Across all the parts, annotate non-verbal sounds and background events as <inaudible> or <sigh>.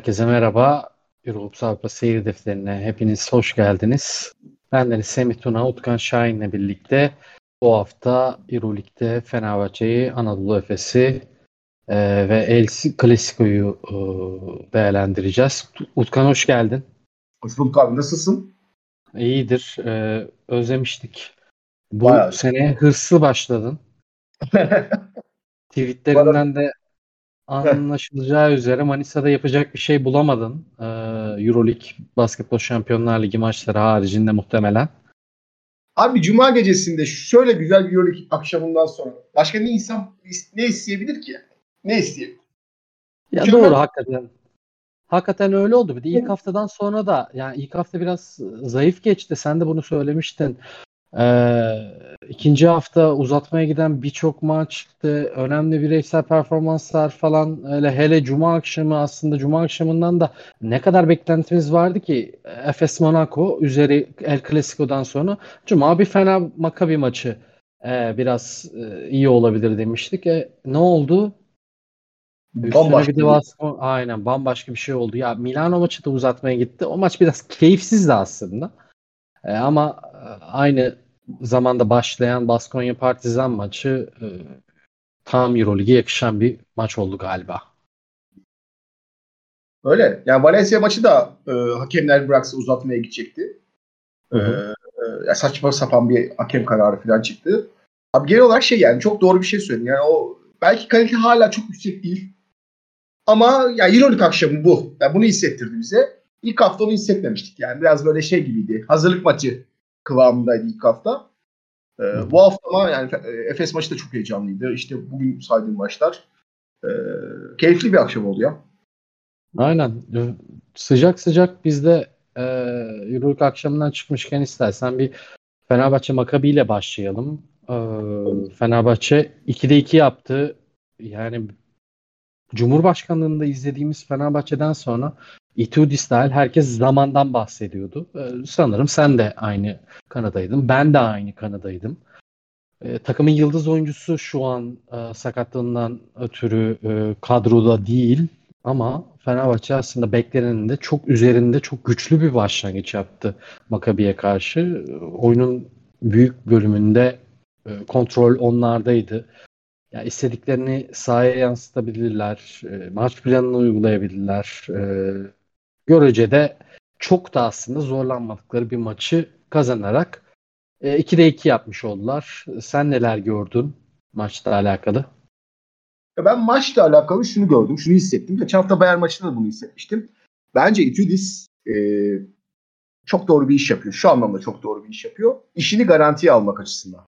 Herkese merhaba. Europe Avrupa Seyir Defteri'ne hepiniz hoş geldiniz. Bendeniz Semih Tuna, Utkan Şahin'le birlikte bu hafta Euroleague'de Fenerbahçe'yi, Anadolu Efes'i e, ve El Clasico'yu e, değerlendireceğiz. Utkan hoş geldin. Hoş bulduk abi. Nasılsın? İyidir. E, özlemiştik. Bu Bayağı. sene hırslı başladın. <laughs> Tweetlerinden de anlaşılacağı üzere Manisa'da yapacak bir şey bulamadın. Ee, Euroleague Basketbol Şampiyonlar Ligi maçları haricinde muhtemelen. Abi Cuma gecesinde şöyle güzel bir Euroleague akşamından sonra başka ne insan ne isteyebilir ki? Ne isteyebilir? Ya Çünkü doğru hakikaten. Hakikaten öyle oldu. Bir de ilk haftadan sonra da yani ilk hafta biraz zayıf geçti. Sen de bunu söylemiştin. Ee, ikinci hafta uzatmaya giden birçok maçtı. Önemli bireysel performanslar falan. Hele, hele Cuma akşamı aslında Cuma akşamından da ne kadar beklentimiz vardı ki Efes Monaco üzeri El Clasico'dan sonra Cuma bir fena Makabi maçı e, biraz e, iyi olabilir demiştik. E, ne oldu? Bambaşka bir de baskı, aynen bambaşka bir şey oldu. Ya Milano maçı da uzatmaya gitti. O maç biraz keyifsizdi aslında. E, ama aynı zamanda başlayan Baskonya Partizan maçı e, tam Euroleague'e yakışan bir maç oldu galiba. Öyle. Yani Valencia maçı da e, hakemler bıraksa uzatmaya gidecekti. E, e, saçma sapan bir hakem kararı falan çıktı. Abi genel olarak şey yani çok doğru bir şey söyledin. Yani o belki kalite hala çok yüksek değil. Ama ya Euroleague akşamı bu. Yani bunu hissettirdi bize. İlk hafta onu hissetmemiştik yani. Biraz böyle şey gibiydi. Hazırlık maçı kıvamındaydı ilk hafta. Ee, bu hafta ama yani e, Efes maçı da çok heyecanlıydı. İşte bugün saydığım maçlar. Ee, keyifli bir akşam oldu ya. Aynen. Sıcak sıcak bizde e, Euroleague akşamından çıkmışken istersen bir Fenerbahçe Makabi ile başlayalım. E, Fenerbahçe 2'de 2 yaptı. Yani Cumhurbaşkanlığında izlediğimiz Fenerbahçe'den sonra Itudis dahil herkes zamandan bahsediyordu. Ee, sanırım sen de aynı kanadaydın. Ben de aynı kanadaydım. Ee, takımın yıldız oyuncusu şu an e, sakatlığından ötürü e, kadroda değil ama Fenerbahçe aslında beklenenin de çok üzerinde çok güçlü bir başlangıç yaptı Makabi'ye karşı. Oyunun büyük bölümünde e, kontrol onlardaydı. Ya istediklerini sahaya yansıtabilirler, e, maç planını uygulayabilirler. E, görece de çok da aslında zorlanmadıkları bir maçı kazanarak e, 2'de 2 yapmış oldular. Sen neler gördün maçla alakalı? Ben maçla alakalı şunu gördüm, şunu hissettim. Geçen hafta Bayern maçında da bunu hissetmiştim. Bence Itudis e, çok doğru bir iş yapıyor. Şu anlamda çok doğru bir iş yapıyor. İşini garantiye almak açısından.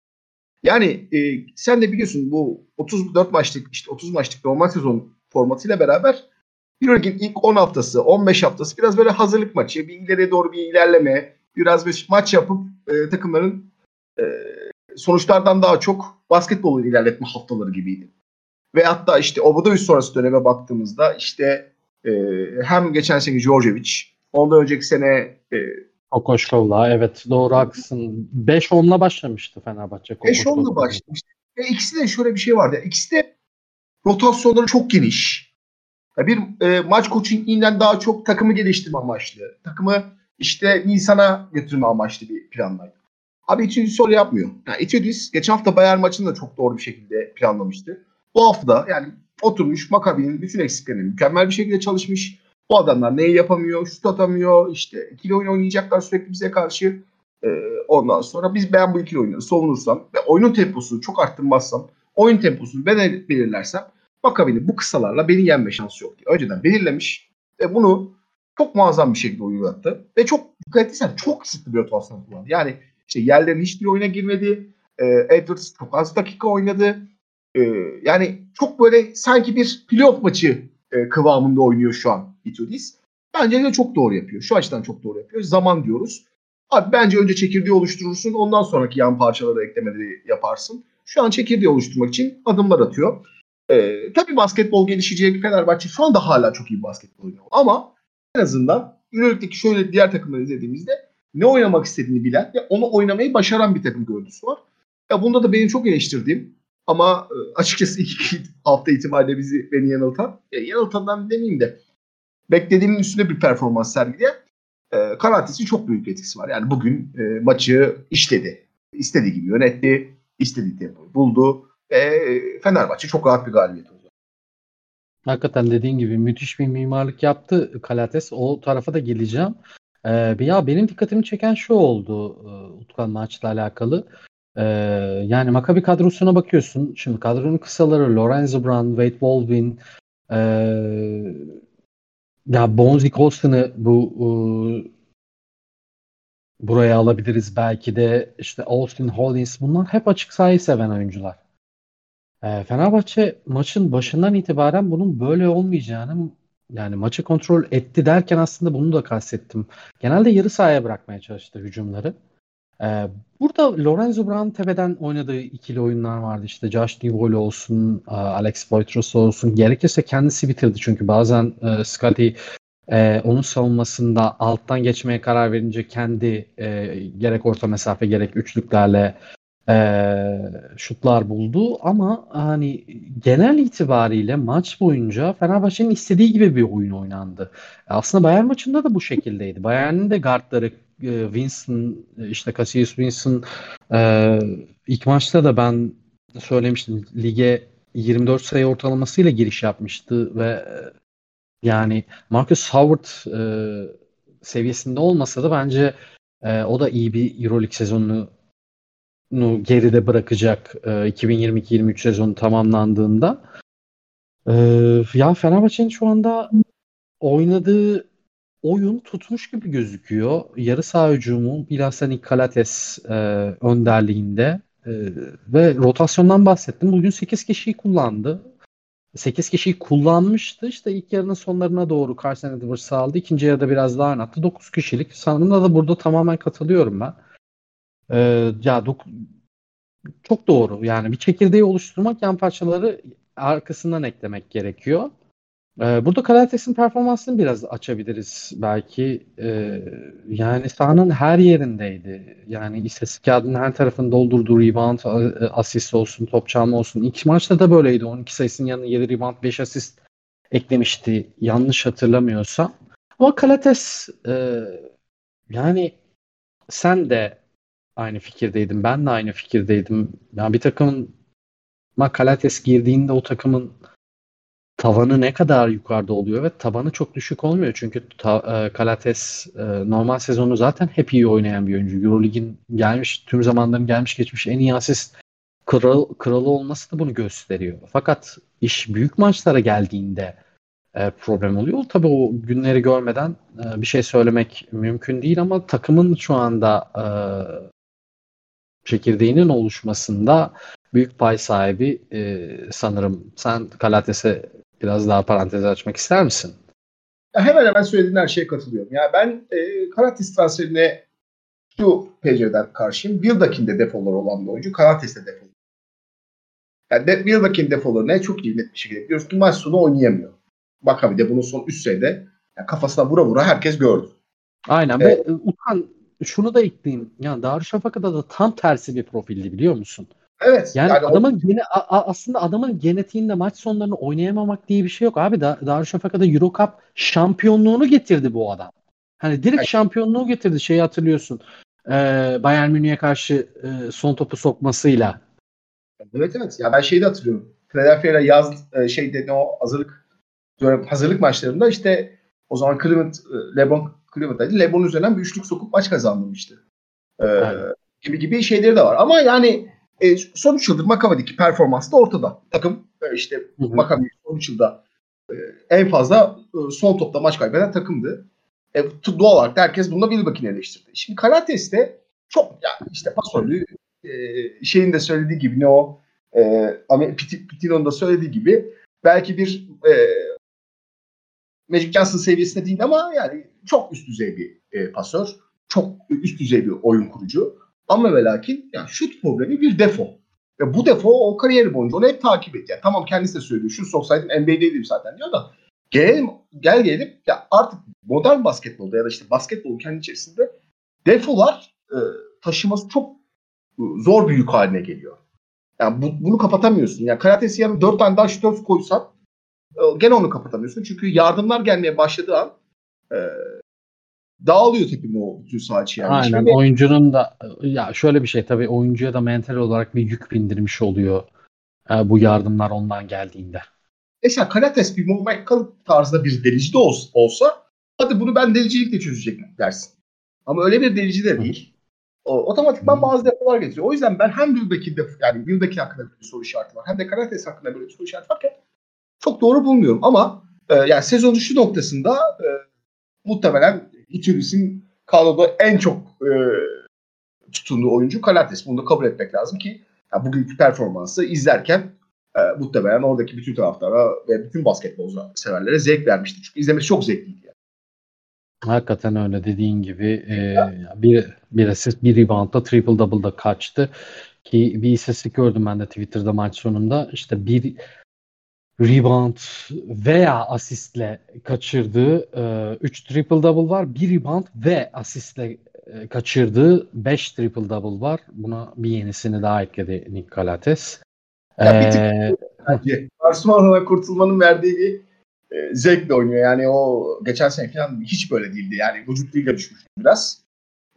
Yani e, sen de biliyorsun bu 34 maçlık işte 30 maçlık normal sezon formatıyla beraber Euroleague'in ilk 10 haftası, 15 haftası biraz böyle hazırlık maçı, bir ileriye doğru bir ilerleme, biraz bir maç yapıp e, takımların e, sonuçlardan daha çok basketbolu ilerletme haftaları gibiydi. Ve hatta işte Obradoviç sonrası döneme baktığımızda işte e, hem geçen sene Djordjevic, ondan önceki sene e, Kokoşkov'la evet doğru haklısın. 5-10'la başlamıştı Fenerbahçe. 5-10'la başlamıştı. Ve ikisi de şöyle bir şey vardı. İkisi de rotasyonları çok geniş. Bir e, maç coachinginden daha çok takımı geliştirme amaçlı. Takımı işte Nisan'a götürme amaçlı bir planlaydı. Abi Etudis soru yapmıyor. Yani Etudis geçen hafta Bayern maçını da çok doğru bir şekilde planlamıştı. Bu hafta yani oturmuş Makabi'nin bütün eksiklerini mükemmel bir şekilde çalışmış. Bu adamlar neyi yapamıyor, şut atamıyor, işte ikili oyun oynayacaklar sürekli bize karşı. Ee, ondan sonra biz ben bu ikili oyunu savunursam ve oyunun temposunu çok arttırmazsam, oyun temposunu ben belirlersem Makabi'nin bu kısalarla beni yenme şansı yok diye. Önceden belirlemiş ve bunu çok muazzam bir şekilde uygulattı. Ve çok dikkat etsen çok kısıtlı bir rotasyon kullandı. Yani işte yerlerin hiçbir oyuna girmedi. E, Edwards çok az dakika oynadı. E, yani çok böyle sanki bir playoff maçı e, kıvamında oynuyor şu an Itudis. Bence de çok doğru yapıyor. Şu açıdan çok doğru yapıyor. Zaman diyoruz. Abi bence önce çekirdeği oluşturursun. Ondan sonraki yan parçaları eklemeleri yaparsın. Şu an çekirdeği oluşturmak için adımlar atıyor. Ee, tabii basketbol gelişecek. Fenerbahçe şu anda hala çok iyi basketbol oynuyor. Ama en azından Euroleague'deki şöyle diğer takımları izlediğimizde ne oynamak istediğini bilen ve onu oynamayı başaran bir takım görüntüsü var. Ya bunda da benim çok eleştirdiğim ama e, açıkçası iki <laughs> hafta itibariyle bizi beni yanıltan, ya yanıltandan demeyeyim de beklediğimin üstünde bir performans sergileyen e, Karates'in çok büyük etkisi var. Yani bugün e, maçı işledi. İstediği gibi yönetti. istediği tempoyu buldu. E, Fenerbahçe çok rahat bir galibiyet oldu. Hakikaten dediğin gibi müthiş bir mimarlık yaptı Kalates. O tarafa da geleceğim. Ee, ya benim dikkatimi çeken şu oldu e, Utkan maçla alakalı. Ee, yani Maccabi kadrosuna bakıyorsun. Şimdi kadronun kısaları Lorenzo Brown, Wade Baldwin, ee, ya Bonzi Colston'ı bu e, buraya alabiliriz belki de işte Austin Hollins bunlar hep açık sahayı seven oyuncular. E, Fenerbahçe maçın başından itibaren bunun böyle olmayacağını yani maçı kontrol etti derken aslında bunu da kastettim. Genelde yarı sahaya bırakmaya çalıştı hücumları. Ee, burada Lorenzo Brown tepeden oynadığı ikili oyunlar vardı. İşte Josh Nivol olsun, Alex Boytros olsun. Gerekirse kendisi bitirdi çünkü bazen e, Scotty e, onun savunmasında alttan geçmeye karar verince kendi e, gerek orta mesafe gerek üçlüklerle e, şutlar buldu ama hani genel itibariyle maç boyunca Fenerbahçe'nin istediği gibi bir oyun oynandı. Aslında Bayern maçında da bu şekildeydi. Bayern'in de guardları e, Winston işte Cassius Winston e, ilk maçta da ben söylemiştim lige 24 sayı ortalamasıyla giriş yapmıştı ve yani Marcus Howard e, seviyesinde olmasa da bence e, o da iyi bir EuroLeague sezonunu geride bırakacak e, 2022-23 sezonu tamamlandığında. E, ya Fenerbahçe'nin şu anda oynadığı oyun tutmuş gibi gözüküyor. Yarı saha hücumu bilhassa Nikolates e, önderliğinde e, ve rotasyondan bahsettim. Bugün 8 kişiyi kullandı. 8 kişiyi kullanmıştı. İşte ilk yarının sonlarına doğru Carson Edwards aldı. İkinci yarıda biraz daha oynattı. 9 kişilik. Sanırım da burada tamamen katılıyorum ben. Ee, ya dok- çok doğru. Yani bir çekirdeği oluşturmak yan parçaları arkasından eklemek gerekiyor. Ee, burada Kalates'in performansını biraz açabiliriz belki. Ee, yani sahanın her yerindeydi. Yani istatistik kağıdının her tarafını doldurduğu rebound, asist olsun, top çalma olsun. İlk maçta da böyleydi. 12 sayısının yanına 7 rebound, 5 asist eklemişti. Yanlış hatırlamıyorsam. Ama Kalates e, yani sen de aynı fikirdeydin. Ben de aynı fikirdeydim. Yani bir takımın Kalates girdiğinde o takımın tavanı ne kadar yukarıda oluyor ve tabanı çok düşük olmuyor. Çünkü ta, e, Kalates e, normal sezonu zaten hep iyi oynayan bir oyuncu. Eurolig'in gelmiş tüm zamanların gelmiş geçmiş en iyi asist kral, kralı olması da bunu gösteriyor. Fakat iş büyük maçlara geldiğinde e, problem oluyor. Tabii o günleri görmeden e, bir şey söylemek mümkün değil ama takımın şu anda e, çekirdeğinin oluşmasında büyük pay sahibi e, sanırım. Sen Kalates'e biraz daha parantez açmak ister misin? Ya hemen hemen söylediğin her şeye katılıyorum. Ya ben e, Karates transferine şu pencereden karşıyım. Wildak'in defoları olan bir oyuncu. Karates'te defoları. Yani de, Wildak'in defoları ne? Çok iyi net bir şekilde biliyoruz ki maç sonu oynayamıyor. Bakabi de bunun son 3 senede yani kafasına vura vura herkes gördü. Aynen ve Utan şunu da ekleyeyim. Yani Darüşşafaka'da da tam tersi bir profildi biliyor musun? Evet. Yani, yani adamın o... gene, a, aslında adamın genetiğinde maç sonlarını oynayamamak diye bir şey yok abi. Da, Darüşşafaka'da Euro Cup şampiyonluğunu getirdi bu adam. Hani direkt evet. şampiyonluğu getirdi. Şeyi hatırlıyorsun. E, Bayern Münih'e karşı e, son topu sokmasıyla. Evet evet. Ya ben şeyi de hatırlıyorum. Philadelphia'yla yaz e, şeyde ne o hazırlık hazırlık maçlarında işte o zaman Cleveland e, LeBron Cleveland'daydı. LeBron üzerinden bir üçlük sokup maç kazandırmıştı. Ee, evet. gibi gibi şeyleri de var. Ama yani e, son 3 yıldır Makabe'deki performans da ortada. Takım e, işte Makabe son 3 yılda e, en fazla e, son topta maç kaybeden takımdı. E, doğal olarak da herkes bunda Wilbeck'ini eleştirdi. Şimdi Karates'te çok yani işte pasörlü e, şeyin de söylediği gibi ne o e, Pitino'nun da söylediği gibi belki bir e, Magic Johnson seviyesinde değil ama yani çok üst düzey bir e, pasör. Çok üst düzey bir oyun kurucu. Ama ve lakin yani şut problemi bir defo. Ve bu defo o kariyeri boyunca onu hep takip et. Yani tamam kendisi de söylüyor. Şut soksaydım NBA'deydim zaten diyor da gelelim, gel gelelim ya artık modern basketbolda ya da işte basketbol kendi içerisinde defolar e, taşıması çok e, zor bir yük haline geliyor. Yani bu, bunu kapatamıyorsun. Yani Karatesi yarın 4 tane daha şutör koysan gene onu kapatamıyorsun. Çünkü yardımlar gelmeye başladığı an e, dağılıyor tepimi o bütün içi yani. Aynen Şimdi- oyuncunun da ya şöyle bir şey tabii oyuncuya da mental olarak bir yük bindirmiş oluyor e, bu yardımlar ondan geldiğinde. Mesela Kalates bir Mo tarzda bir delici de olsa, olsa hadi bunu ben delicilikle çözecek dersin. Ama öyle bir delici de değil. O, otomatikman Hı. bazı defolar getiriyor. O yüzden ben hem Gül'deki def yani Gül'deki hakkında bir soru işareti var hem de Kalates hakkında böyle bir soru işareti varken çok doğru bulmuyorum. Ama e, yani sezonun şu noktasında e, muhtemelen Itudis'in kadroda en çok e, tutunduğu oyuncu Kalates. Bunu da kabul etmek lazım ki ya bugünkü performansı izlerken e, muhtemelen oradaki bütün taraftara ve bütün basketbol severlere zevk vermişti. Çünkü izlemesi çok zevkliydi. Yani. Hakikaten öyle dediğin gibi e, bir, bir asist bir reboundla triple double da kaçtı ki bir istatistik gördüm ben de Twitter'da maç sonunda işte bir rebound veya asistle kaçırdığı 3 triple double var. Bir rebound ve asistle e, kaçırdığı 5 triple double var. Buna bir yenisini daha ekledi Nick Galates. Ya bir Ee, Bence Barcelona'dan kurtulmanın verdiği bir e, zevkle oynuyor. Yani o geçen sene falan hiç böyle değildi. Yani vücut liga düşmüştü biraz.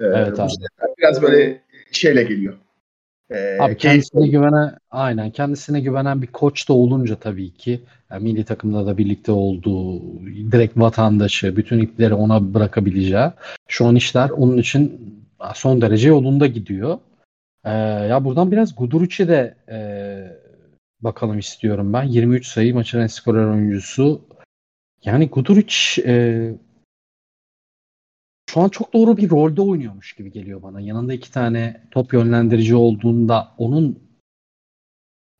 E, Evet abi. biraz böyle şeyle geliyor. E, Abi kendisine güvenen aynen kendisine güvenen bir koç da olunca tabii ki yani milli takımda da birlikte olduğu direkt vatandaşı bütün ipleri ona bırakabileceği şu an işler onun için son derece yolunda gidiyor. Ee, ya buradan biraz Guduric'e de e, bakalım istiyorum ben. 23 sayı maçın en skorer oyuncusu. Yani Guduric e, şu an çok doğru bir rolde oynuyormuş gibi geliyor bana. Yanında iki tane top yönlendirici olduğunda onun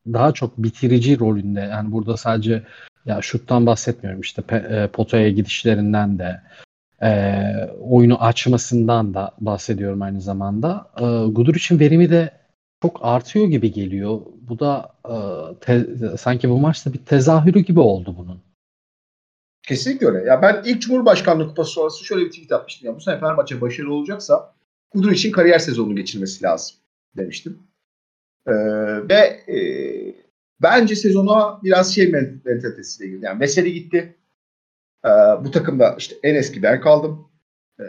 daha çok bitirici rolünde. Yani burada sadece ya şuttan bahsetmiyorum işte pe- e, potaya gidişlerinden de e, oyunu açmasından da bahsediyorum aynı zamanda. E, Guduric'in verimi de çok artıyor gibi geliyor. Bu da e, te- sanki bu maçta bir tezahürü gibi oldu bunun. Kesinlikle öyle. Ya ben ilk Cumhurbaşkanlığı Kupası sonrası şöyle bir tweet atmıştım. Ya bu sene Fenerbahçe başarılı olacaksa Kudur için kariyer sezonunu geçirmesi lazım demiştim. Ee, ve e, bence sezona biraz şey ment- mentalitesiyle girdi. Yani mesele gitti. Ee, bu takımda işte en eski ben kaldım. Ee,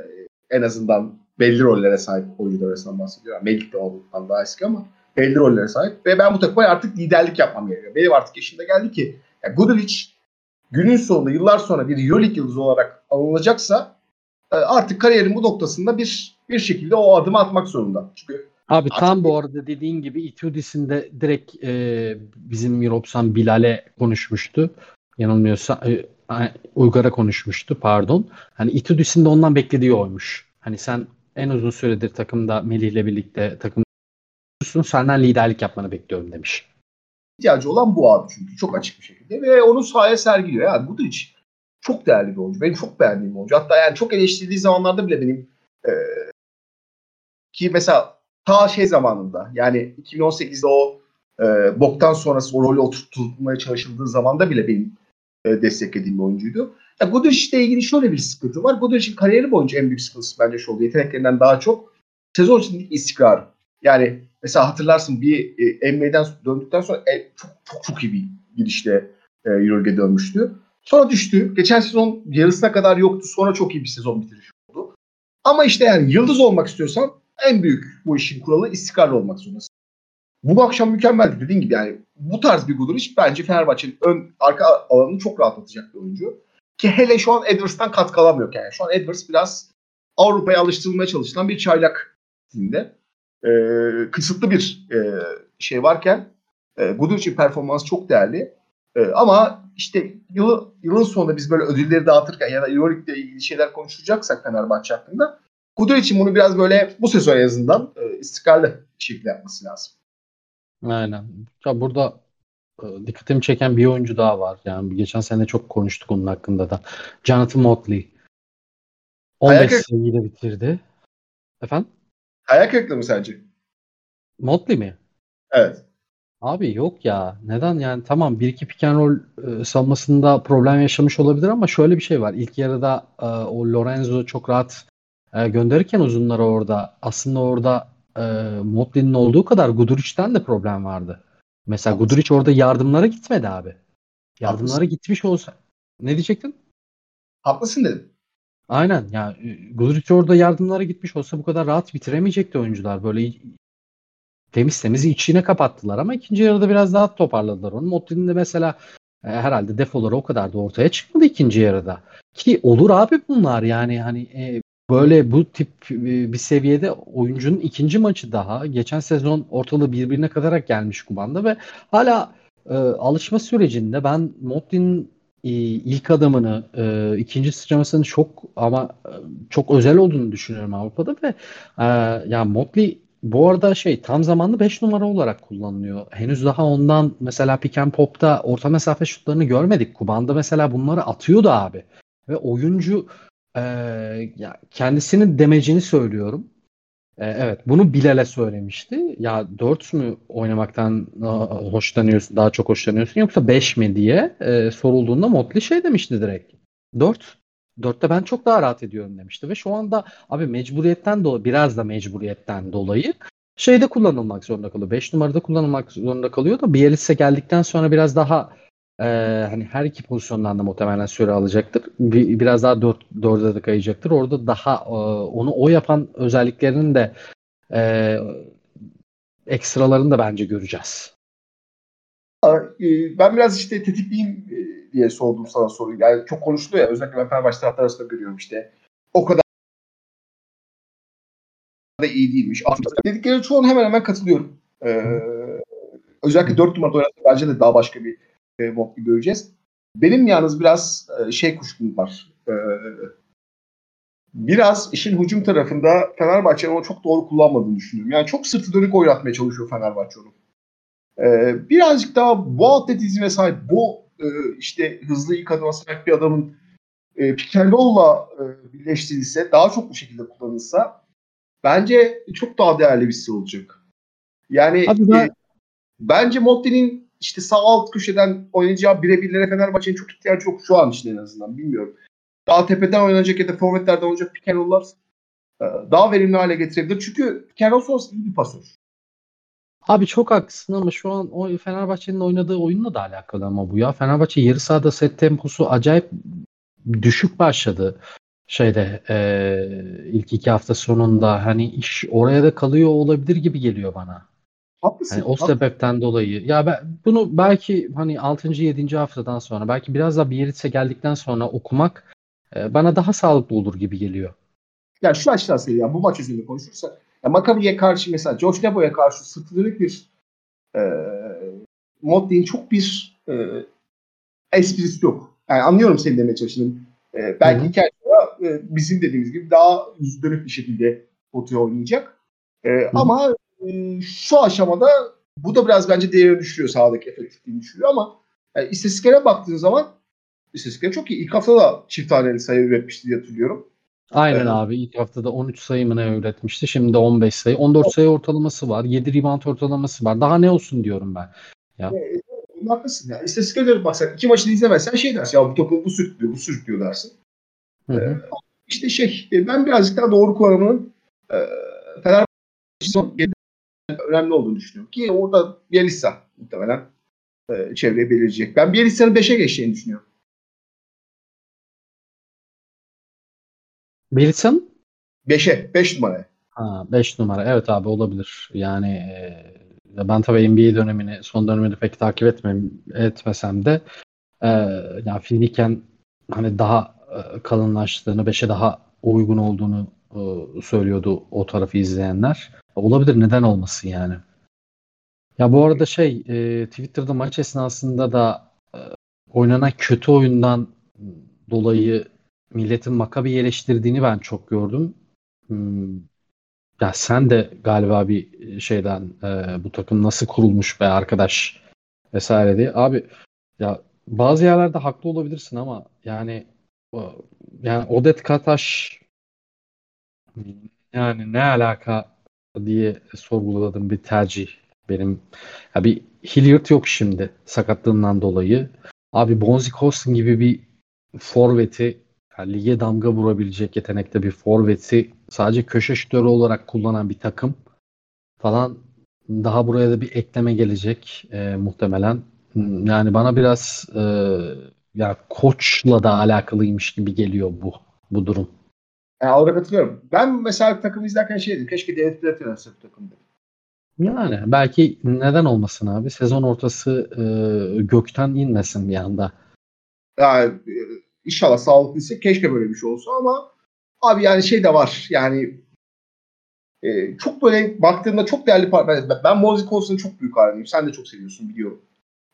en azından belli rollere sahip oyuncular arasından bahsediyorum. Melik de ondan daha eski ama belli rollere sahip. Ve ben bu takıma artık liderlik yapmam gerekiyor. Benim artık yaşımda geldi ki yani Guduric günün sonunda yıllar sonra bir Euroleague yıldızı olarak alınacaksa e, artık kariyerin bu noktasında bir bir şekilde o adımı atmak zorunda. Çünkü Abi Artık tam bu arada dediğin gibi Itudis'in de direkt e, bizim Miropsan Bilal'e konuşmuştu. Yanılmıyorsa e, Uygar'a konuşmuştu pardon. Hani Itudis'in de ondan beklediği oymuş. Hani sen en uzun süredir takımda Melih'le birlikte takımda senden liderlik yapmanı bekliyorum demiş. İhtiyacı olan bu abi çünkü çok açık bir şekilde ve onu sahaya sergiliyor. Yani bu çok değerli bir oyuncu. Benim çok beğendiğim bir oyuncu. Hatta yani çok eleştirildiği zamanlarda bile benim e, ki mesela ta şey zamanında yani 2018'de o e, boktan sonrası o rolü oturtulmaya çalışıldığı zamanda bile benim e, desteklediğim bir oyuncuydu. Ya Guduric'le ilgili şöyle bir sıkıntı var. Guduric'in kariyeri boyunca en büyük sıkıntısı bence şu oldu. Yeteneklerinden daha çok sezon içindeki istikrar. Yani mesela hatırlarsın bir e, NBA'den döndükten sonra e, çok çok çok iyi bir gidişle e, Euroleague'e dönmüştü. Sonra düştü. Geçen sezon yarısına kadar yoktu. Sonra çok iyi bir sezon bitirişi oldu. Ama işte yani yıldız olmak istiyorsan en büyük bu işin kuralı istikrarlı olmak zorundasın. Bu akşam mükemmeldi dediğin gibi yani bu tarz bir Guduric bence Fenerbahçe'nin ön arka alanını çok rahatlatacak bir oyuncu. Ki hele şu an Edwards'tan katkı alamıyor yani. Şu an Edwards biraz Avrupa'ya alıştırılmaya çalışılan bir çaylak dinde. Ee, kısıtlı bir e, şey varken e, Guduric'in performansı çok değerli. E, ama işte yılı, yılın sonunda biz böyle ödülleri dağıtırken ya da Euroleague'le ilgili şeyler konuşacaksak Fenerbahçe hakkında Guduric'in bunu biraz böyle bu sezon en azından e, istikrarlı bir şekilde yapması lazım. Aynen. Ya burada e, dikkatimi çeken bir oyuncu daha var. Yani geçen sene çok konuştuk onun hakkında da. Jonathan Motley. 15 Ayak- sayıyla bitirdi. Efendim? Hayal kırıklığı mı sence? Motley mi? Evet. Abi yok ya. Neden yani tamam bir iki pick and roll e, savunmasında problem yaşamış olabilir ama şöyle bir şey var. İlk yarıda e, o Lorenzo çok rahat e, gönderirken uzunları orada aslında orada e, Motley'nin olduğu kadar Guduric'ten de problem vardı. Mesela Guduric orada yardımlara gitmedi abi. Yardımları Haklısın. gitmiş olsa ne diyecektin? Haklısın dedim. Aynen ya Guduric orada yardımlara gitmiş olsa bu kadar rahat bitiremeyecekti oyuncular. Böyle temiz temiz içine kapattılar ama ikinci yarıda biraz daha toparladılar onu. Mottin'in de mesela e, herhalde defoları o kadar da ortaya çıkmadı ikinci yarıda. Ki olur abi bunlar yani hani e, böyle bu tip e, bir seviyede oyuncunun ikinci maçı daha. Geçen sezon ortalığı birbirine katarak gelmiş Kuban'da ve hala e, alışma sürecinde ben Mottin'in ilk adımını, e, ikinci sıçramasını çok ama e, çok özel olduğunu düşünüyorum Avrupa'da ve e, ya Motley bu arada şey tam zamanlı 5 numara olarak kullanılıyor. Henüz daha ondan mesela pick and pop'ta orta mesafe şutlarını görmedik. Kuban'da mesela bunları atıyordu abi. Ve oyuncu e, ya kendisinin demecini söylüyorum. E, evet bunu Bilal'e söylemişti. Ya 4 mü oynamaktan e, hoşlanıyorsun, daha çok hoşlanıyorsun yoksa 5 mi diye e, sorulduğunda Motley şey demişti direkt. 4. 4'te ben çok daha rahat ediyorum demişti ve şu anda abi mecburiyetten dolayı biraz da mecburiyetten dolayı şeyde kullanılmak zorunda kalıyor. 5 numarada kullanılmak zorunda kalıyor da Bielitsa geldikten sonra biraz daha e, hani her iki pozisyondan da muhtemelen süre alacaktır. Bir, biraz daha 4 4'e de kayacaktır. Orada daha e, onu o yapan özelliklerinin de e, ekstralarını da bence göreceğiz. Ben biraz işte tetikliyim diye sordum sana soruyu. Yani çok konuşuluyor ya özellikle ben Fenerbahçe taraftarı arasında görüyorum işte. O kadar da iyi değilmiş. Dedikleri çoğunu hemen hemen katılıyorum. Ee, özellikle 4 numarada oynatsa bence de daha başka bir e, Motley göreceğiz. Benim yalnız biraz e, şey kuşkum var. E, biraz işin hücum tarafında Fenerbahçe'nin onu çok doğru kullanmadığını düşünüyorum. Yani çok sırtı dönük oynatmaya çalışıyor Fenerbahçe onu. E, birazcık daha bu atletizme sahip, bu e, işte hızlı ilk adıma sahip bir adamın e, Pikenroll'la e, birleştirilse, daha çok bu şekilde kullanılsa bence çok daha değerli bir stil olacak. Yani ben... e, bence Motti'nin işte sağ alt köşeden oynayacağı birebirlere Fenerbahçe'nin çok ihtiyacı yok şu an için en azından bilmiyorum. Daha tepeden oynanacak ya da forvetlerden oynayacak Pikenroll'lar e, daha verimli hale getirebilir. Çünkü Pikenroll sonrası iyi bir pasör. Abi çok haklısın ama şu an o Fenerbahçe'nin oynadığı oyunla da alakalı ama bu ya. Fenerbahçe yarı sahada set temposu acayip düşük başladı şeyde e, ilk iki hafta sonunda hani iş oraya da kalıyor olabilir gibi geliyor bana. Haklısın. Yani o sebepten dolayı. Ya ben bunu belki hani 6. 7. haftadan sonra belki biraz daha bir Bielitsa geldikten sonra okumak e, bana daha sağlıklı olur gibi geliyor. Ya şu açıdan söyleyeyim. Bu maç üzerinde konuşursak ya Maccabi'ye karşı mesela Josh Nebo'ya karşı sırtı bir e, Motley'in çok bir e, esprisi yok. Yani anlıyorum senin demeye çalıştığını. E, belki iki ay sonra e, bizim dediğimiz gibi daha yüz dönük bir şekilde Potu'ya oynayacak. E, ama e, şu aşamada bu da biraz bence değerini düşürüyor sahadaki efektifliğini düşürüyor ama yani istatistiklere baktığın zaman istatistikler çok iyi. İlk hafta da çift taneli sayı üretmişti diye hatırlıyorum. Aynen evet. abi. İlk haftada 13 sayı mı ne üretmişti. Şimdi de 15 sayı. 14 sayı ortalaması var. 7 rebound ortalaması var. Daha ne olsun diyorum ben. Ya. E, e, haklısın ya. İstatistiklere dönüp baksan iki maçını izlemezsen şey dersin ya bu topu bu sürüklüyor, bu sürüklüyor dersin. Hı hı. Ee, işte şey e, ben birazcık daha doğru kullanımının e, Fenerbahçe önemli olduğunu düşünüyorum. Ki orada Bielitsa muhtemelen e, çevreye belirleyecek. Ben Bielitsa'nın 5'e geçeceğini düşünüyorum. Bielitsa'nın? 5'e, 5 numara. Ha, 5 numara. Evet abi olabilir. Yani e, ben tabii NBA dönemini, son dönemini pek takip etmem, etmesem de e, yani fiziken hani daha e, kalınlaştığını, 5'e daha uygun olduğunu e, söylüyordu o tarafı izleyenler. Olabilir neden olmasın yani. Ya bu arada şey e, Twitter'da maç esnasında da e, oynanan kötü oyundan dolayı milletin Makabi'yi eleştirdiğini ben çok gördüm. Hmm, ya sen de galiba bir şeyden e, bu takım nasıl kurulmuş be arkadaş vesaire diye. Abi ya bazı yerlerde haklı olabilirsin ama yani yani Odet Kataş yani ne alaka diye sorguladım bir tercih benim. Ya bir Hilliard yok şimdi sakatlığından dolayı. Abi Bonzi Costin gibi bir forveti yani lige damga vurabilecek yetenekte bir forveti sadece köşe şutörü olarak kullanan bir takım falan daha buraya da bir ekleme gelecek e, muhtemelen. Yani bana biraz e, ya koçla da alakalıymış gibi geliyor bu bu durum. Yani orada katılıyorum. Ben mesela takımı izlerken şey dedim. Keşke David Blatt yönetse bu takım dedim. Yani belki neden olmasın abi? Sezon ortası e, gökten inmesin bir anda. Yani, e, inşallah sağlıklıysa keşke böyle bir şey olsa ama abi yani şey de var. Yani e, çok böyle baktığımda çok değerli ben, ben Mozzie konusunda çok büyük hayranıyım. Sen de çok seviyorsun biliyorum.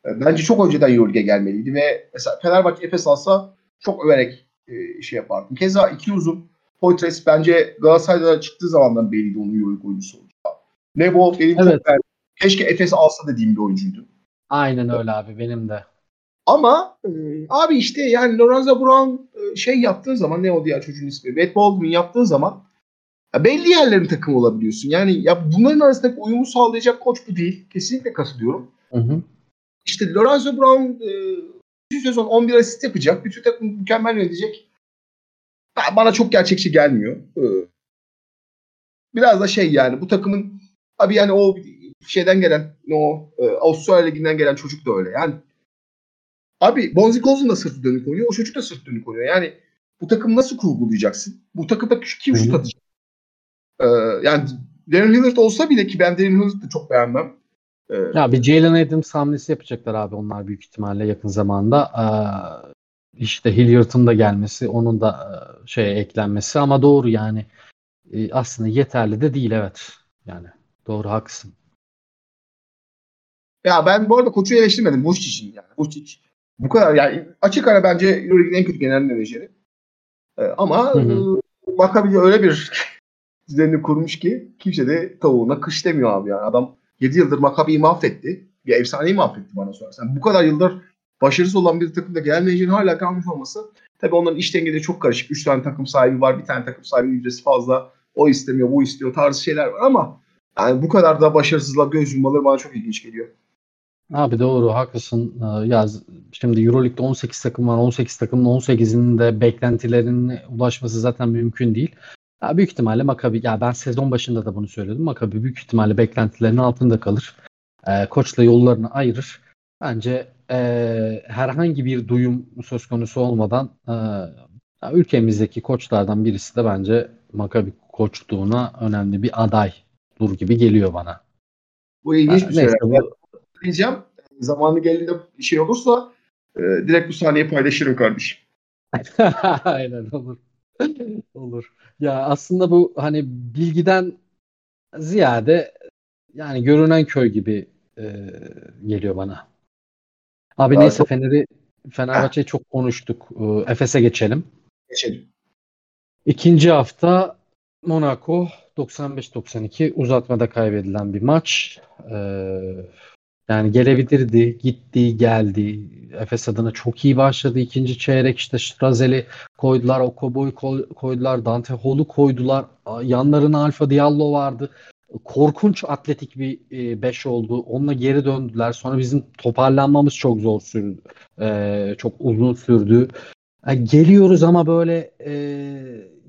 E, bence çok önceden Euroleague'e gelmeliydi ve mesela Fenerbahçe Efes alsa çok överek e, şey yapardım. Keza iki uzun Poitres bence Galatasaray'da çıktığı zamandan belliydi onun Euroleague oyuncusu olacağı. Nebo benim evet. çok beğendim. Keşke Efes alsa dediğim bir oyuncuydu. Aynen öyle abi benim de. Ama e, abi işte yani Lorenzo Brown e, şey yaptığı zaman ne oldu ya çocuğun ismi? Matt Baldwin yaptığı zaman ya belli yerlerin takımı olabiliyorsun. Yani ya bunların arasındaki uyumu sağlayacak koç bu değil. Kesinlikle katılıyorum. Hı hı. İşte Lorenzo Brown e, sezon 11 asist yapacak. Bütün takım mükemmel yönetecek. Bana çok gerçekçi gelmiyor. E, biraz da şey yani bu takımın abi yani o şeyden gelen o e, Avustralya Ligi'nden gelen çocuk da öyle. Yani abi Bonzi Colson da sırtı dönük oynuyor. O çocuk da sırtı dönük oynuyor. Yani bu takım nasıl kurgulayacaksın? Bu takımda kim şut atacak? Ee, yani Darren Hillard olsa bile ki ben Darren Hillard'ı çok beğenmem. Ee, ya bir Jalen Adams hamlesi yapacaklar abi onlar büyük ihtimalle yakın zamanda. Ee, işte Hilliard'ın da gelmesi, onun da e, şeye eklenmesi ama doğru yani e, aslında yeterli de değil evet. Yani doğru haklısın. Ya ben bu arada koçu eleştirmedim. Vučić için yani. Vučić bu kadar yani açık ara bence Euroleague'in en kötü genel menajeri. Ee, ama hı hı. Maccabi öyle bir <laughs> düzenini kurmuş ki kimse de tavuğuna kış demiyor abi yani. Adam 7 yıldır Maccabi'yi mahvetti. Bir efsaneyi mahvetti bana sorarsan. Bu kadar yıldır başarısız olan bir takımda genel menajerin hala kalmış olması tabii onların iş dengeleri çok karışık. 3 tane takım sahibi var. Bir tane takım sahibi ücreti fazla. O istemiyor, bu istiyor tarzı şeyler var ama yani bu kadar da başarısızlığa göz yummaları bana çok ilginç geliyor. Abi doğru haklısın. Ee, ya şimdi EuroLeague'de 18 takım var. 18 takımın 18'inin de beklentilerine ulaşması zaten mümkün değil. Ya büyük ihtimalle Makabi ya ben sezon başında da bunu söyledim. Makabi büyük ihtimalle beklentilerinin altında kalır. Ee, koçla yollarını ayırır. Bence e, herhangi bir duyum söz konusu olmadan e, ülkemizdeki koçlardan birisi de bence Makabi koçluğuna önemli bir aday dur gibi geliyor bana. Bu ilginç bir şey. Bu... Diyeceğim. Zamanı geldiğinde bir şey olursa e, direkt bu sahneyi paylaşırım kardeşim. <laughs> Aynen olur. olur. Ya aslında bu hani bilgiden ziyade yani görünen köy gibi e, geliyor bana. Abi Daha neyse çok... Fener'i Fenerbahçe'yi çok konuştuk. E, Efes'e geçelim. Geçelim. İkinci hafta Monaco 95-92 uzatmada kaybedilen bir maç. Ee, yani gelebilirdi, gitti, geldi. Efes adına çok iyi başladı. İkinci çeyrek işte Strazel'i koydular, Okobo'yu koydular, Dante Hall'u koydular. Yanlarına Alfa Diallo vardı. Korkunç atletik bir 5 e, oldu. Onunla geri döndüler. Sonra bizim toparlanmamız çok zor sürdü. Ee, çok uzun sürdü. Yani geliyoruz ama böyle e,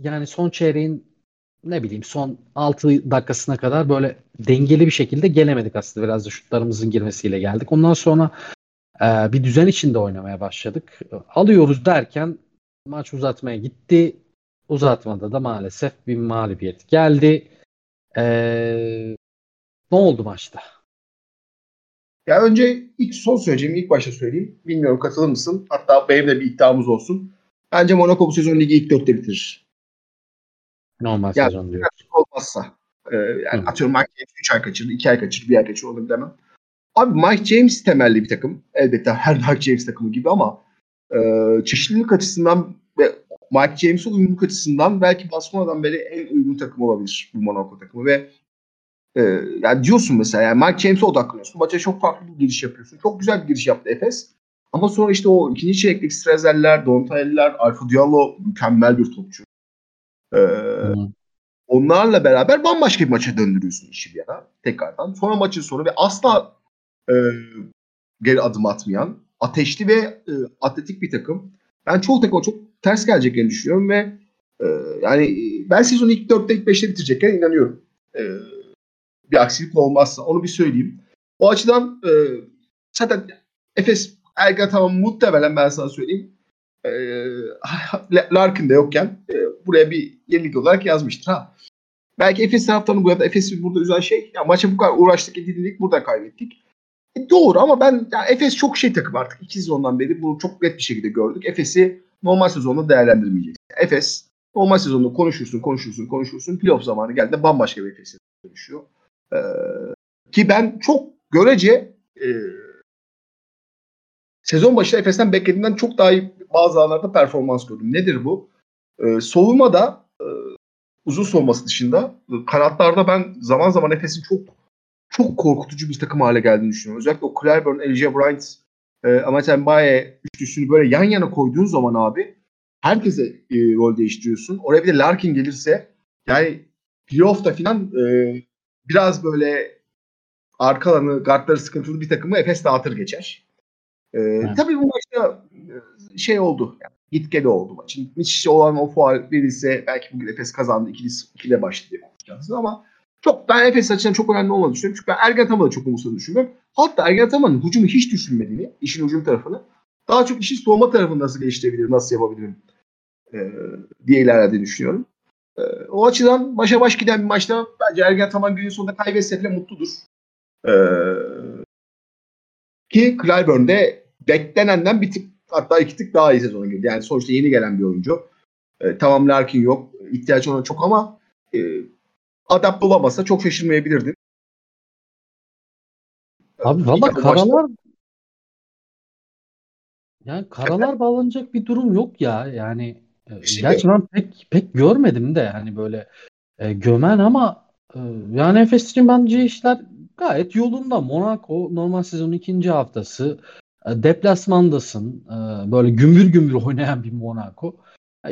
yani son çeyreğin ne bileyim son 6 dakikasına kadar böyle dengeli bir şekilde gelemedik aslında. Biraz da şutlarımızın girmesiyle geldik. Ondan sonra e, bir düzen içinde oynamaya başladık. Alıyoruz derken maç uzatmaya gitti. Uzatmada da maalesef bir mağlubiyet geldi. E, ne oldu maçta? Ya önce ilk son söyleyeceğim, ilk başta söyleyeyim. Bilmiyorum katılır mısın? Hatta benim de bir iddiamız olsun. Bence Monaco bu sezon ligi ilk dörtte bitirir. Normal yani, sezon diyor. Olmazsa. E, yani Hı. atıyorum Mike James 3 ay kaçırdı, 2 ay kaçırdı, 1 ay kaçırdı onu bilemem. Abi Mike James temelli bir takım. Elbette her Mike James takımı gibi ama e, çeşitlilik açısından Mike James'e uyumluluk açısından belki Barcelona'dan beri en uygun takım olabilir bu Monaco takımı ve e, yani diyorsun mesela yani Mike James'e odaklanıyorsun. Maça çok farklı bir giriş yapıyorsun. Çok güzel bir giriş yaptı Efes. Ama sonra işte o ikinci çeyreklik Strezel'ler, Dontaye'ler, Alfa Diallo mükemmel bir topçu. Ee, hmm. Onlarla beraber bambaşka bir maça döndürüyorsun işi bir yana tekrardan. Sonra maçın sonu ve asla e, geri adım atmayan, ateşli ve e, atletik bir takım. Ben çoğu takıma çok ters geleceklerini düşünüyorum ve e, yani ben sezonu ilk 4'te ilk 5'te bitireceklerine inanıyorum. E, bir aksilik olmazsa onu bir söyleyeyim. O açıdan e, zaten Efes Ergen tamam muhtemelen ben sana söyleyeyim. E, <laughs> Larkin de yokken e, buraya bir yenilik olarak yazmıştır. Ha. Belki Efes taraftarını bu ya da Efes'i burada üzen şey ya maça bu kadar uğraştık edildik burada kaybettik. E, doğru ama ben ya Efes çok şey takım artık. iki sezondan beri bunu çok net bir şekilde gördük. Efes'i normal sezonda değerlendirmeyecek. Efes normal sezonda konuşursun, konuşursun, konuşursun. Playoff zamanı geldi bazı bir Efes'e dönüşüyor. Ee, ki ben çok görece e, sezon başında Efes'ten beklediğimden çok daha iyi bazı alanlarda performans gördüm. Nedir bu? Ee, soğumada e, uzun soğuması dışında kanatlarda ben zaman zaman Efes'in çok çok korkutucu bir takım hale geldiğini düşünüyorum. Özellikle o Clyburn, Elijah Bryant, e, Amaten Baye üçlüsünü böyle yan yana koyduğun zaman abi herkese e, rol değiştiriyorsun. Oraya bir de Larkin gelirse yani playoff'ta falan e, biraz böyle arka alanı, guardları sıkıntılı bir takımı Efes dağıtır geçer. E, evet. Tabii bu maçta e, şey oldu. Yani git gel oldu maçın. Hiç olan o faal verilse belki bugün Efes kazandı. 2'de başladı diye konuşacağız ama çok ben Efes açısından çok önemli olmadığını düşünüyorum. Çünkü ben Ergen Ataman'ı çok umursadığını düşünmüyorum. Hatta Ergen Ataman'ın hücumu hiç düşünmediğini, işin hücum tarafını daha çok işin soğuma tarafını nasıl geliştirebilirim, nasıl yapabilirim e, diye ilerlediğini düşünüyorum. E, o açıdan başa baş giden bir maçta bence Ergen Ataman günün sonunda kaybetse bile mutludur. E, ki Clyburn'de beklenenden bir tık hatta iki tık daha iyi sezona girdi. Yani sonuçta yeni gelen bir oyuncu. E, tamam Larkin yok. ihtiyaç ona çok ama adapte olamazsa çok şaşırmayabilirdin. Abi valla karalar yani karalar bağlanacak bir durum yok ya. Yani e, şey gerçi ben pek pek görmedim de hani böyle e, gömen ama e, yani Efes için bence işler gayet yolunda. Monaco normal sezonun ikinci haftası e, deplasmandasın. E, böyle gümbür gümbür <laughs> oynayan bir Monaco. Ya,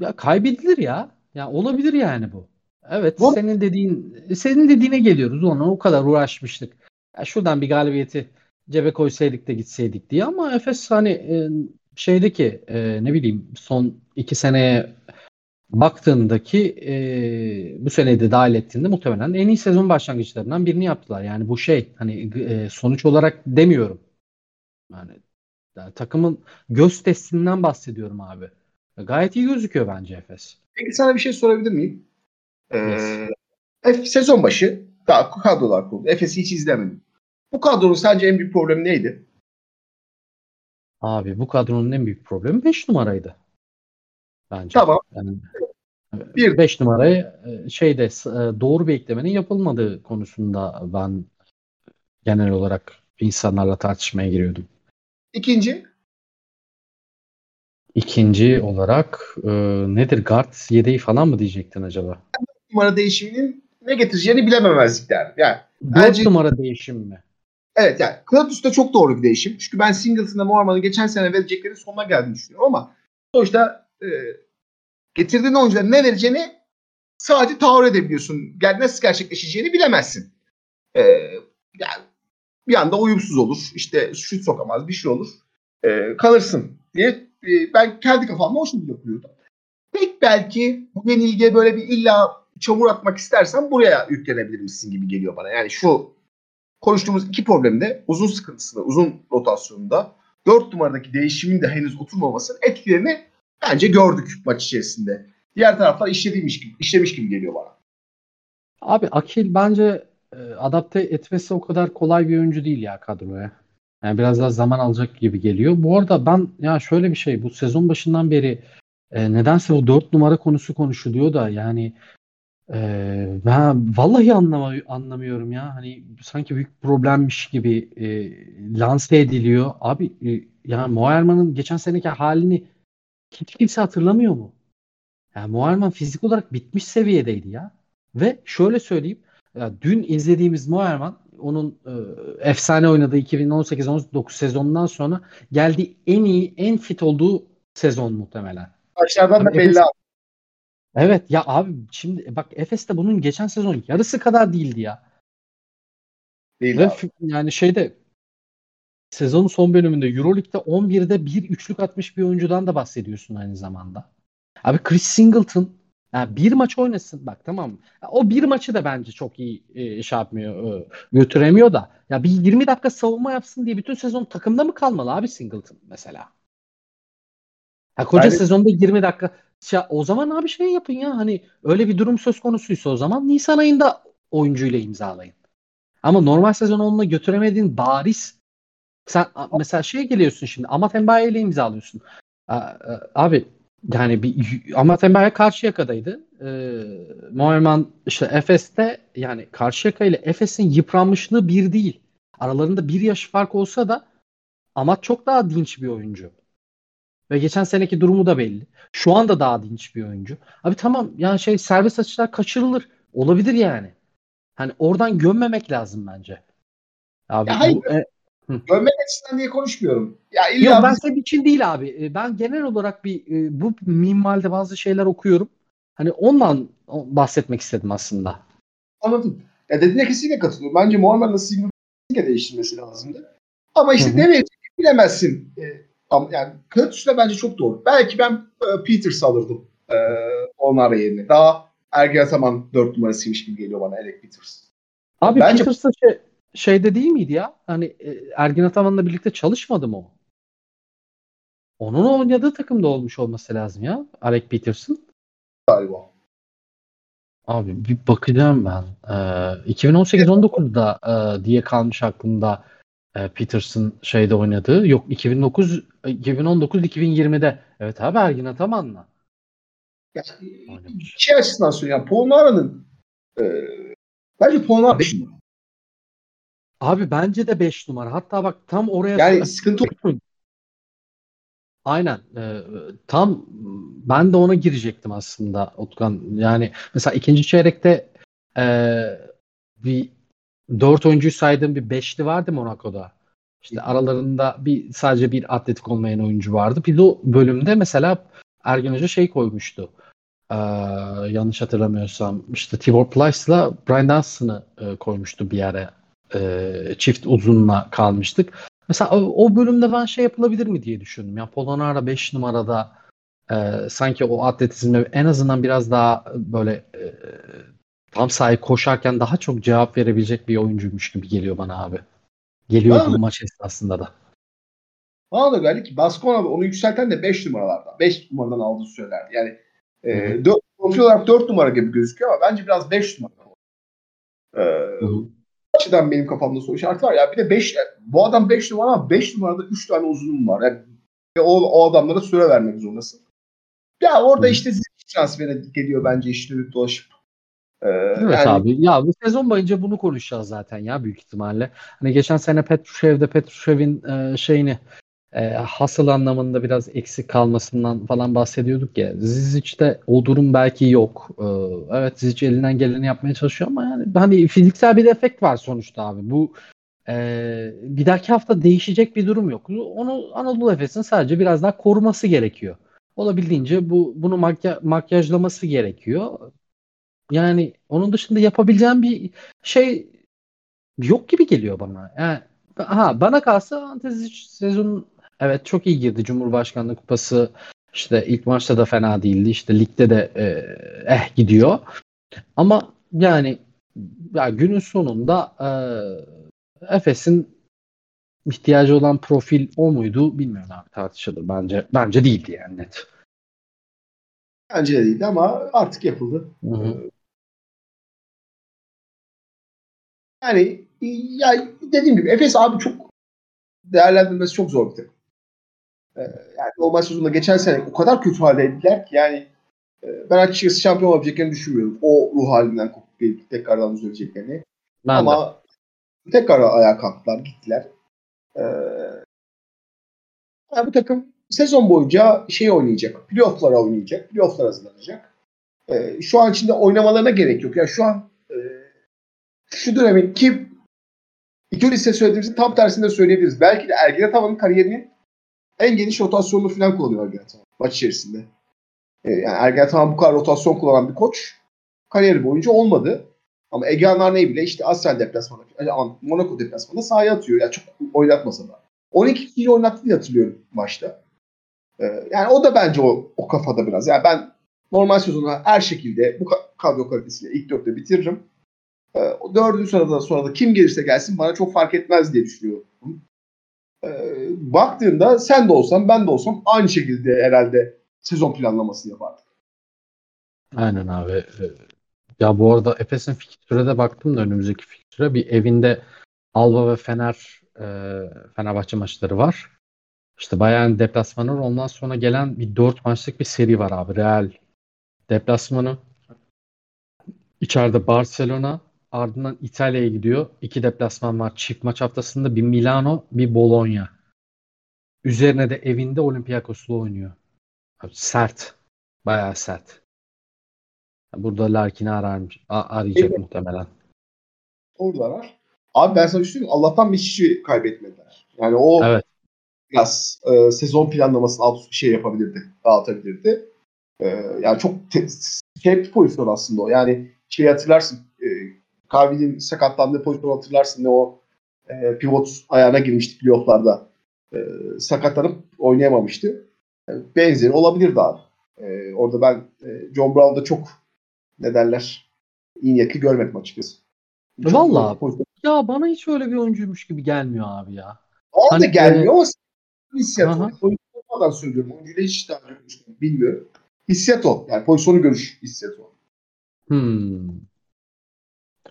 ya kaybedilir ya. Ya olabilir yani bu. Evet bu... senin dediğin senin dediğine geliyoruz ona o kadar uğraşmıştık. Ya şuradan bir galibiyeti cebe koysaydık da gitseydik diye ama Efes hani e, şeydeki e, ne bileyim son iki seneye baktığındaki e, bu seneyi de dahil ettiğinde muhtemelen en iyi sezon başlangıçlarından birini yaptılar. Yani bu şey hani e, sonuç olarak demiyorum. Yani, yani takımın göz testinden bahsediyorum abi. Gayet iyi gözüküyor bence Efes. Peki sana bir şey sorabilir miyim? Ee, sezon başı daha kadrolar kuruldu. Efes'i hiç izlemedim. Bu kadronun sence en büyük problemi neydi? Abi bu kadronun en büyük problemi 5 numaraydı. Bence. Tamam. Yani, bir 5 numarayı e, şeyde e, doğru bir eklemenin yapılmadığı konusunda ben genel olarak insanlarla tartışmaya giriyordum. İkinci? İkinci olarak e, nedir? Guard yedeği falan mı diyecektin acaba? Numara değişiminin ne getireceğini bilememezlikler. Yani 4 bence... numara değişim mi? Evet yani Kılatus da çok doğru bir değişim. Çünkü ben Singleton'da Morman'ın geçen sene verecekleri sonuna geldiğini düşünüyorum ama sonuçta e, getirdiğin oyuncuların ne vereceğini sadece tahayyül edebiliyorsun. Yani nasıl gerçekleşeceğini bilemezsin. E, yani bir anda uyumsuz olur. İşte şut sokamaz bir şey olur. E, kalırsın diye e, ben kendi kafamda o şekilde yapıyordum. Pek belki bu yenilgiye böyle bir illa çamur atmak istersen buraya yüklenebilir misin gibi geliyor bana. Yani şu konuştuğumuz iki problemde uzun sıkıntısında, uzun rotasyonunda dört numaradaki değişimin de henüz oturmamasının etkilerini bence gördük maç içerisinde. Diğer taraflar işlemiş gibi, işlemiş gibi geliyor bana. Abi Akil bence e, adapte etmesi o kadar kolay bir oyuncu değil ya kadroya. Yani biraz daha zaman alacak gibi geliyor. Bu arada ben ya şöyle bir şey bu sezon başından beri e, nedense o dört numara konusu konuşuluyor da yani ee, ben vallahi anlama, anlamıyorum ya. Hani sanki büyük problemmiş gibi e, lanse ediliyor. Abi e, yani Moerman'ın geçen seneki halini hiç kimse hatırlamıyor mu? Yani Moerman fizik olarak bitmiş seviyedeydi ya. Ve şöyle söyleyeyim. Ya dün izlediğimiz Moerman onun e, efsane oynadığı 2018-19 sezonundan sonra geldiği en iyi, en fit olduğu sezon muhtemelen. Aşağıdan da belli abi. Evet ya abi şimdi bak Efes de bunun geçen sezon yarısı kadar değildi ya. Değil Ve abi. yani şeyde sezonun son bölümünde Euroleague'de 11'de bir üçlük atmış bir oyuncudan da bahsediyorsun aynı zamanda. Abi Chris Singleton Yani bir maç oynasın bak tamam mı? O bir maçı da bence çok iyi e, şey yapmıyor, e, götüremiyor da. Ya bir 20 dakika savunma yapsın diye bütün sezon takımda mı kalmalı abi Singleton mesela? Ha, koca Yani- sezonda 20 dakika. Ya, o zaman abi şey yapın ya hani öyle bir durum söz konusuysa o zaman Nisan ayında oyuncuyla imzalayın. Ama normal sezon onunla götüremediğin bariz. Sen mesela şeye geliyorsun şimdi Amat Mbaye ile imzalıyorsun. A- Abi yani bir Amat Mbaye Karşıyaka'daydı. Ee, Moerman işte Efes'te yani Karşıyaka ile Efes'in yıpranmışlığı bir değil. Aralarında bir yaş fark olsa da Amat çok daha dinç bir oyuncu. Ve geçen seneki durumu da belli. Şu anda daha dinç bir oyuncu. Abi tamam yani şey serbest atışlar kaçırılır. Olabilir yani. Hani oradan gömmemek lazım bence. Abi Ya hayır. bu, e, Görmek açısından diye konuşmuyorum. Ya illa Yok ben senin için değil abi. E, Ben genel olarak bir e, bu minvalde bazı şeyler okuyorum. Hani ondan bahsetmek istedim aslında. Anladım. Ya dediğine kesinlikle katılıyorum. Bence Sigmund'u kesinlikle değiştirmesi lazımdı. Ama işte Hı hı. ne verecek bilemezsin. E, ama yani de bence çok doğru. Belki ben e, Peters alırdım e, onlar yerine. Daha Ergen Ataman 4 numarasıymış gibi geliyor bana Alec Peters. Abi Bence- Peters da şey, şeyde değil miydi ya? Hani e, Ergin Ataman'la birlikte çalışmadı mı o? Onun oynadığı takımda olmuş olması lazım ya. Alec Peterson. Galiba. Abi bir bakacağım ben. Ee, 2018-19'da e, diye kalmış aklımda e, Peterson şeyde oynadığı. Yok 2009 2019-2020'de. Evet abi Ergin Ataman'la Ya, oynamış. şey açısından söylüyorum. Polnara'nın e, bence Polnara 5 numara. Abi bence de 5 numara. Hatta bak tam oraya Yani sıkıntı Aynen. Ee, tam ben de ona girecektim aslında Utkan. Yani mesela ikinci çeyrekte ee, bir dört oyuncuyu saydığım bir beşli vardı Monaco'da. İşte aralarında bir sadece bir atletik olmayan oyuncu vardı. Bir de o bölümde mesela Ergen Hoca şey koymuştu. Ee, yanlış hatırlamıyorsam işte Tibor Plyce'la Brian Dunstan'ı e, koymuştu bir yere. Ee, çift uzunla kalmıştık. Mesela o, o bölümde ben şey yapılabilir mi diye düşündüm. Ya Polonara 5 numarada e, sanki o atletizmle en azından biraz daha böyle e, tam sahaya koşarken daha çok cevap verebilecek bir oyuncuymuş gibi geliyor bana abi. Geliyordu Bana bu maç esnasında da. Bana da geldi ki Baskona onu yükselten de 5 numaralardan. 5 numaradan aldığı söyler. Yani e, 4, profil olarak 4 numara gibi gözüküyor ama bence biraz 5 numara. E, Hı hı. açıdan benim kafamda soru işareti var. Ya bir de 5 bu adam 5 numara ama 5 numarada 3 tane uzunum var. Yani o, o adamlara süre vermek zorundasın. Ya orada Hı. işte zihin transferi geliyor bence işte dolaşıp. Evet yani abi. Ya bu sezon boyunca bunu konuşacağız zaten ya büyük ihtimalle. Hani geçen sene Petrushev'de Petrushev'in e, şeyini e, hasıl anlamında biraz eksik kalmasından falan bahsediyorduk ya. Zizic'te o durum belki yok. E, evet Zizic elinden geleni yapmaya çalışıyor ama yani hani fiziksel bir defekt var sonuçta abi. Bu e, bir dahaki hafta değişecek bir durum yok. Onu Anadolu Efes'in sadece biraz daha koruması gerekiyor. Olabildiğince bu bunu makya, makyajlaması gerekiyor. Yani onun dışında yapabileceğim bir şey yok gibi geliyor bana. Yani ha bana kalsa Antezi sezon evet çok iyi girdi. Cumhurbaşkanlığı Kupası işte ilk maçta da fena değildi. İşte ligde de eh, eh gidiyor. Ama yani ya günün sonunda eh, Efes'in ihtiyacı olan profil o muydu bilmiyorum abi tartışılır bence. Bence değildi yani net. bence de değildi ama artık yapıldı. Hı Yani ya dediğim gibi Efes abi çok değerlendirmesi çok zor bir takım. Ee, yani normal sezonda geçen sene o kadar kötü haldeydiler ki yani e, ben açıkçası şampiyon olabileceklerini düşünmüyorum. O ruh halinden kopup gelip tekrardan düzeleceklerini. Ben de. Ama tekrar ayağa kalktılar, gittiler. Ee, yani bu takım sezon boyunca şey oynayacak, playoff'lara oynayacak, playoff'lara hazırlanacak. Ee, şu an içinde oynamalarına gerek yok. Ya şu an e, şu dönemin ki iki lise söylediğimizin tam tersini de söyleyebiliriz. Belki de Ergin Ataman'ın kariyerinin en geniş rotasyonunu falan kullanıyor Ergin Ataman maç içerisinde. Ee, yani Ergin Ataman bu kadar rotasyon kullanan bir koç kariyeri boyunca olmadı. Ama Egehan ne bile işte Asel deplasmanı, aman Monaco deplasmanında sahaya atıyor. Yani çok oynatmasa da. 12 kişiyi oynattı diye hatırlıyorum maçta. Ee, yani o da bence o, o kafada biraz. Yani ben normal sezonu her şekilde bu kadro kalitesiyle ilk dörtte bitiririm. E, o dördüncü sırada sonra da kim gelirse gelsin bana çok fark etmez diye düşünüyorum. E, baktığında sen de olsan ben de olsam aynı şekilde herhalde sezon planlaması yapardık. Aynen abi. Ee, ya bu arada Efes'in fikstüre de baktım da önümüzdeki fikstüre bir evinde Alba ve Fener e, Fenerbahçe maçları var. İşte Bayern deplasmanı var. Ondan sonra gelen bir dört maçlık bir seri var abi. Real deplasmanı. İçeride Barcelona. Ardından İtalya'ya gidiyor. İki deplasman var. Çift maç haftasında bir Milano, bir Bologna. Üzerine de evinde Olympiakos'la oynuyor. Abi sert. Bayağı sert. Burada Larkin'i arar, arayacak evet. muhtemelen. Oradalar. Abi ben sana şey Allah'tan bir kişi kaybetmediler. Yani o evet. biraz e, sezon planlamasını alt şey yapabilirdi. Dağıtabilirdi. E, yani çok te- şey bir pozisyon aslında o. Yani şey hatırlarsın. E, Kavil'in sakatlandığı pozisyonu hatırlarsın. Ne o e, pivot ayağına girmişti playofflarda. E, sakatlanıp oynayamamıştı. E, benzeri olabilirdi abi. E, orada ben e, John Brown'da çok ne derler iyi görmedim açıkçası. Çok Vallahi ya bana hiç öyle bir oyuncuymuş gibi gelmiyor abi ya. O hani, da gelmiyor e... ama hissiyat o. Oyuncu olmadan söylüyorum. Oyuncuyla hiç daha bilmiyorum. Hissiyat o. Yani pozisyonu görüş hissiyat o. Hmm.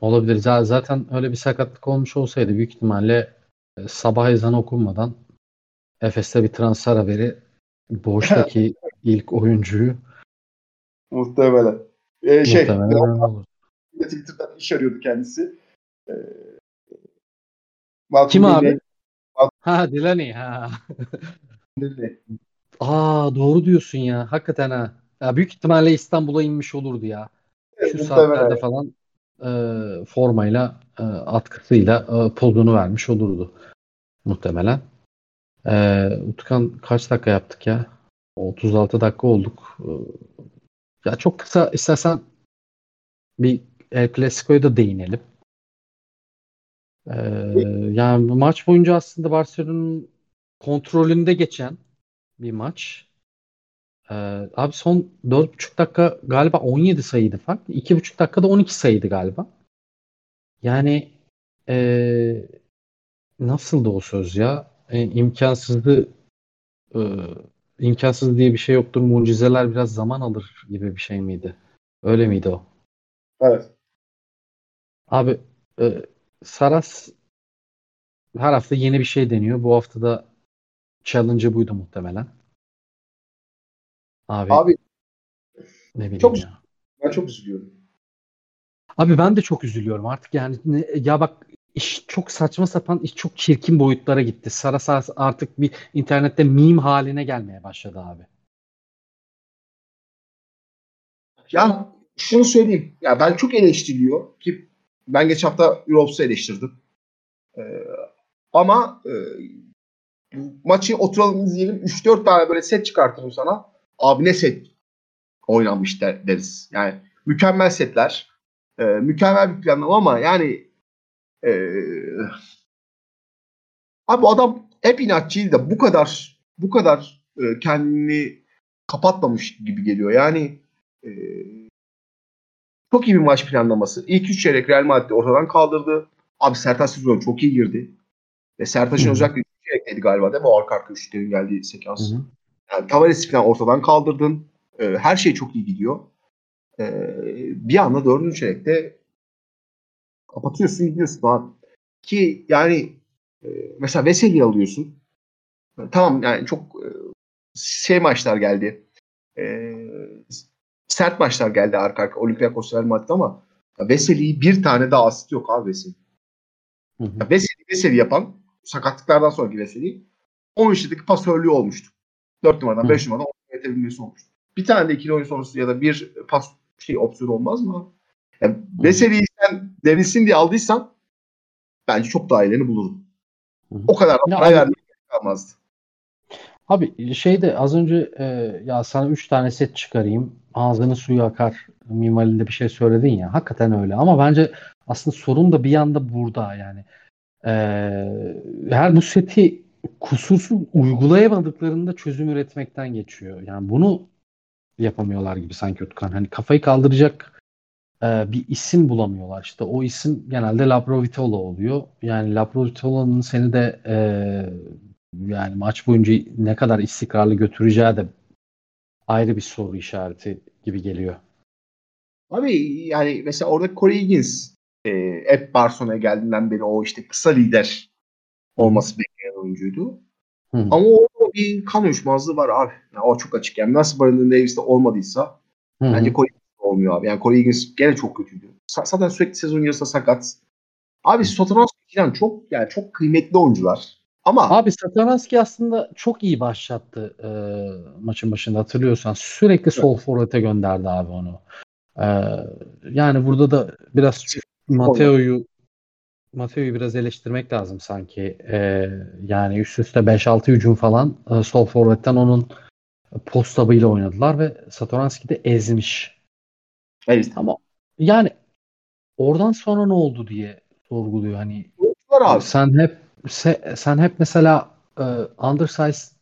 Olabilir. Zaten öyle bir sakatlık olmuş olsaydı büyük ihtimalle e, sabah ezanı okunmadan Efes'te bir transfer haberi boştaki <laughs> ilk oyuncuyu muhtemelen. Ee, şey, muhtemelen Twitter'dan iş arıyordu kendisi. Ee, Kim abi? Ha Dilani ha. Aa doğru diyorsun ya. Hakikaten ha. Ya büyük ihtimalle İstanbul'a inmiş olurdu ya. Şu evet, saatlerde falan e, formayla e, atkısıyla e, pozunu vermiş olurdu. Muhtemelen. E, Utkan kaç dakika yaptık ya? 36 dakika olduk. E, ya çok kısa istersen bir El Clasico'ya da değinelim. Ee, yani maç boyunca aslında Barcelona'nın kontrolünde geçen bir maç. Ee, abi son 4,5 dakika galiba 17 sayıydı fark. 2,5 dakikada 12 sayıydı galiba. Yani ee, nasıldı o söz ya? E, imkansızdı e, imkansız diye bir şey yoktur. Mucizeler biraz zaman alır gibi bir şey miydi? Öyle miydi o? Evet. Abi e, Saras her hafta yeni bir şey deniyor. Bu hafta da challenge'ı buydu muhtemelen. Abi, Abi ne bileyim çok, ya. Ben çok üzülüyorum. Abi ben de çok üzülüyorum artık yani ya bak iş çok saçma sapan iş çok çirkin boyutlara gitti. Saras artık bir internette meme haline gelmeye başladı abi. Ya şunu söyleyeyim. Ya ben çok eleştiriliyor ki ben geç hafta Europs'u eleştirdim. Ee, ama e, maçı oturalım izleyelim. 3-4 tane böyle set çıkartırım sana. Abi ne set oynanmış der, deriz. Yani mükemmel setler. E, mükemmel bir planlama ama yani e, abi adam hep inatçıydı da bu kadar bu kadar e, kendini kapatmamış gibi geliyor. Yani e, çok iyi bir maç planlaması. İlk üç çeyrek Real Madrid'i ortadan kaldırdı. Abi Sertaç sezonu çok iyi girdi. Ve Sertaç'ın özellikle üç çeyrekteydi galiba değil mi? O arka arka üçlerin geldiği sekans. Hı-hı. Yani Tavares'i falan ortadan kaldırdın. Ee, her şey çok iyi gidiyor. Ee, bir anda dördüncü çeyrekte kapatıyorsun gidiyorsun abi. Ki yani e, mesela Veseli'yi alıyorsun. Tamam yani çok e, şey maçlar geldi. E, sert maçlar geldi arka arka Olympiakos Real Madrid ama Veseli'yi bir tane daha asit yok abi Veseli. Veseli, Veseli yapan sakatlıklardan sonraki Veseli 10 işledeki pasörlüğü olmuştu. 4 numaradan 5 numaradan yetebilmesi olmuştu. Bir tane de ikili oyun sonrası ya da bir pas şey opsiyon olmaz mı? Yani Veseli'yi sen devrilsin diye aldıysan bence çok daha iyilerini bulurum. O kadar da para vermek kalmazdı. Abi şey de az önce e, ya sana 3 tane set çıkarayım ağzını suyu akar mimarinde bir şey söyledin ya hakikaten öyle ama bence aslında sorun da bir yanda burada yani e, her bu seti kusursuz uygulayamadıklarında çözüm üretmekten geçiyor. Yani bunu yapamıyorlar gibi sanki Utkan. Hani kafayı kaldıracak e, bir isim bulamıyorlar. İşte o isim genelde Laprovitola oluyor. Yani Laprovitola'nın seni de e, yani maç boyunca ne kadar istikrarlı götüreceği de ayrı bir soru işareti gibi geliyor. Abi yani mesela orada Corey Higgins e, hep Barcelona'ya geldiğinden beri o işte kısa lider olması oyuncuydu. Hı. Ama o bir kan uyuşmazlığı var abi. Yani o çok açık. Yani nasıl Brandon Davis'te olmadıysa Hı bence Corey olmuyor abi. Yani Corey Higgins gene çok kötüydü. Sa- Zaten sürekli sezon yarısında sakat. Abi falan çok yani çok kıymetli oyuncular. Ama Abi Satoranski aslında çok iyi başlattı e, maçın başında hatırlıyorsan. Sürekli sol forvete gönderdi abi onu. E, yani burada da biraz Mateo'yu Mateo'yu biraz eleştirmek lazım sanki. E, yani üst üste 5-6 hücum falan e, sol forvetten onun post tabıyla oynadılar ve Satoranski de ezmiş. evet, Ama yani oradan sonra ne oldu diye sorguluyor. Hani oyuncular abi. sen hep se- sen hep mesela e, undersize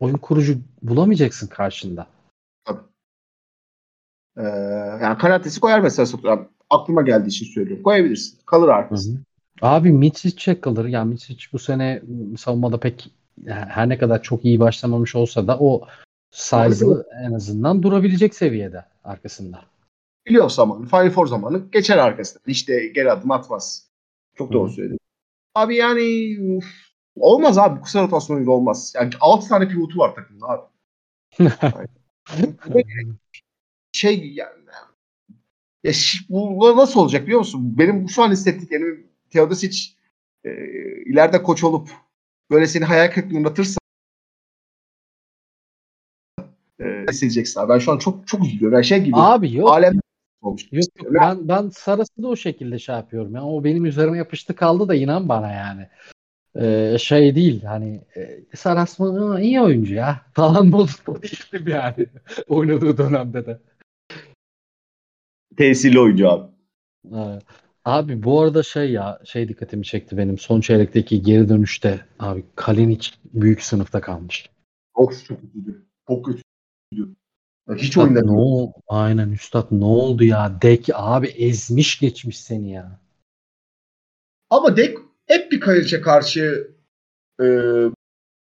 oyun kurucu bulamayacaksın karşında. Ee, yani Karatesi koyar mesela Sotonovski. Aklıma geldiği için söylüyorum. Koyabilirsin. Kalır arkasında. Abi Mitsic kalır. Yani Mitsic bu sene savunmada pek her ne kadar çok iyi başlamamış olsa da o size'lı en azından durabilecek seviyede arkasında. Playoff zamanı, Final Four zamanı geçer arkasında. İşte geri adım atmaz. Çok doğru Hı. söyledin. Abi yani uf, olmaz abi. Kısa rotasyon oyuncu olmaz. Yani 6 tane pivotu var takımda abi. <laughs> Şey yani ya bu, nasıl olacak biliyor musun? Benim şu an hissettiklerim Teodosic e, ileride koç olup böyle seni hayal kırıklığına uğratırsa e, hissedeceksin abi. Ben şu an çok çok üzülüyorum. Yani şey gibi Abi yok. alem olmuş. Yok, yok. Ben, ben Saras'ı da o şekilde şey yapıyorum. Yani o benim üzerime yapıştı kaldı da inan bana yani. Ee, şey değil hani e, Saras mı "Aa, iyi oyuncu ya falan <laughs> modunda değildim yani oynadığı dönemde de. Tesirli oyuncu abi. Abi bu arada şey ya şey dikkatimi çekti benim son çeyrekteki geri dönüşte abi Kalinic büyük sınıfta kalmış. Of çok kötüydü. Çok kötüydü. Ya Hiç oyunda ne ol- Aynen Üstad ne oldu ya? Dek abi ezmiş geçmiş seni ya. Ama Dek hep bir Kayırç'a karşı e,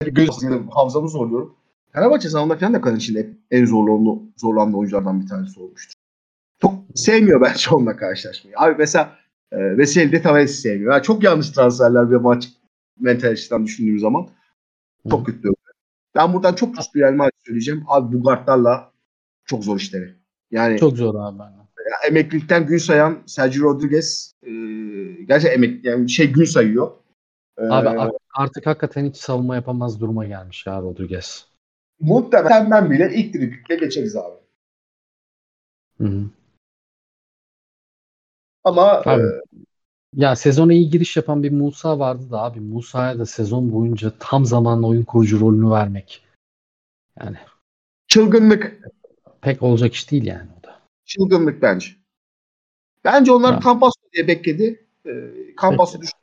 göz Hamza'mı zorluyorum. Fenerbahçe zamanında falan da hep en zorlandı, zorlandığı oyunculardan bir tanesi olmuştur. Sevmiyor bence onunla karşılaşmayı. Abi mesela e, Veseli de Tavares'i sevmiyor. Yani çok yanlış transferler bir maç mentalitesinden düşündüğüm zaman. Çok kötü. Ben buradan çok küçük bir elma söyleyeceğim. Abi bu guardlarla çok zor işleri. Yani Çok zor abi. ya emeklilikten gün sayan Sergio Rodriguez e, gerçekten emek yani şey gün sayıyor. E, Abi artık hakikaten hiç savunma yapamaz duruma gelmiş ya Rodriguez. muhtemelen ben bile ilk driblikle geçeriz abi. Hı hı. Ama Abi, e, Ya sezona iyi giriş yapan bir Musa vardı da abi Musa'ya da sezon boyunca tam zamanlı oyun kurucu rolünü vermek. Yani çılgınlık. pek olacak iş değil yani o da. Çılgınlık bence. Bence onlar Ya. Campasso diye bekledi. E, Campasso düştü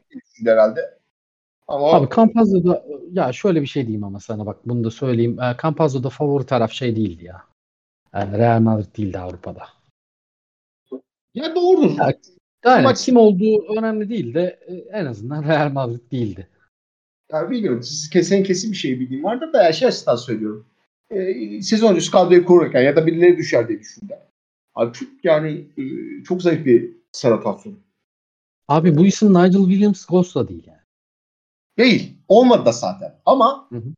herhalde. Ama Abi Campazzo'da ya şöyle bir şey diyeyim ama sana bak bunu da söyleyeyim. E, Campazzo'da favori taraf şey değildi ya. Yani Real Madrid değildi Avrupa'da. Ya doğrudur. Ya, Aynen Maç- kim olduğu önemli değil de e, en azından Real Madrid değildi. Yani bilmiyorum. Siz kesin kesin bir şey bildiğim vardır da ya şey açısından söylüyorum. E, sezon öncesi kadroyu kururken ya da birileri düşer diye düşündüm. Abi çok yani e, çok zayıf bir rotasyon. Abi bu isim Nigel Williams Ghost'la değil yani. Değil. Olmadı da zaten. Ama Hı hı.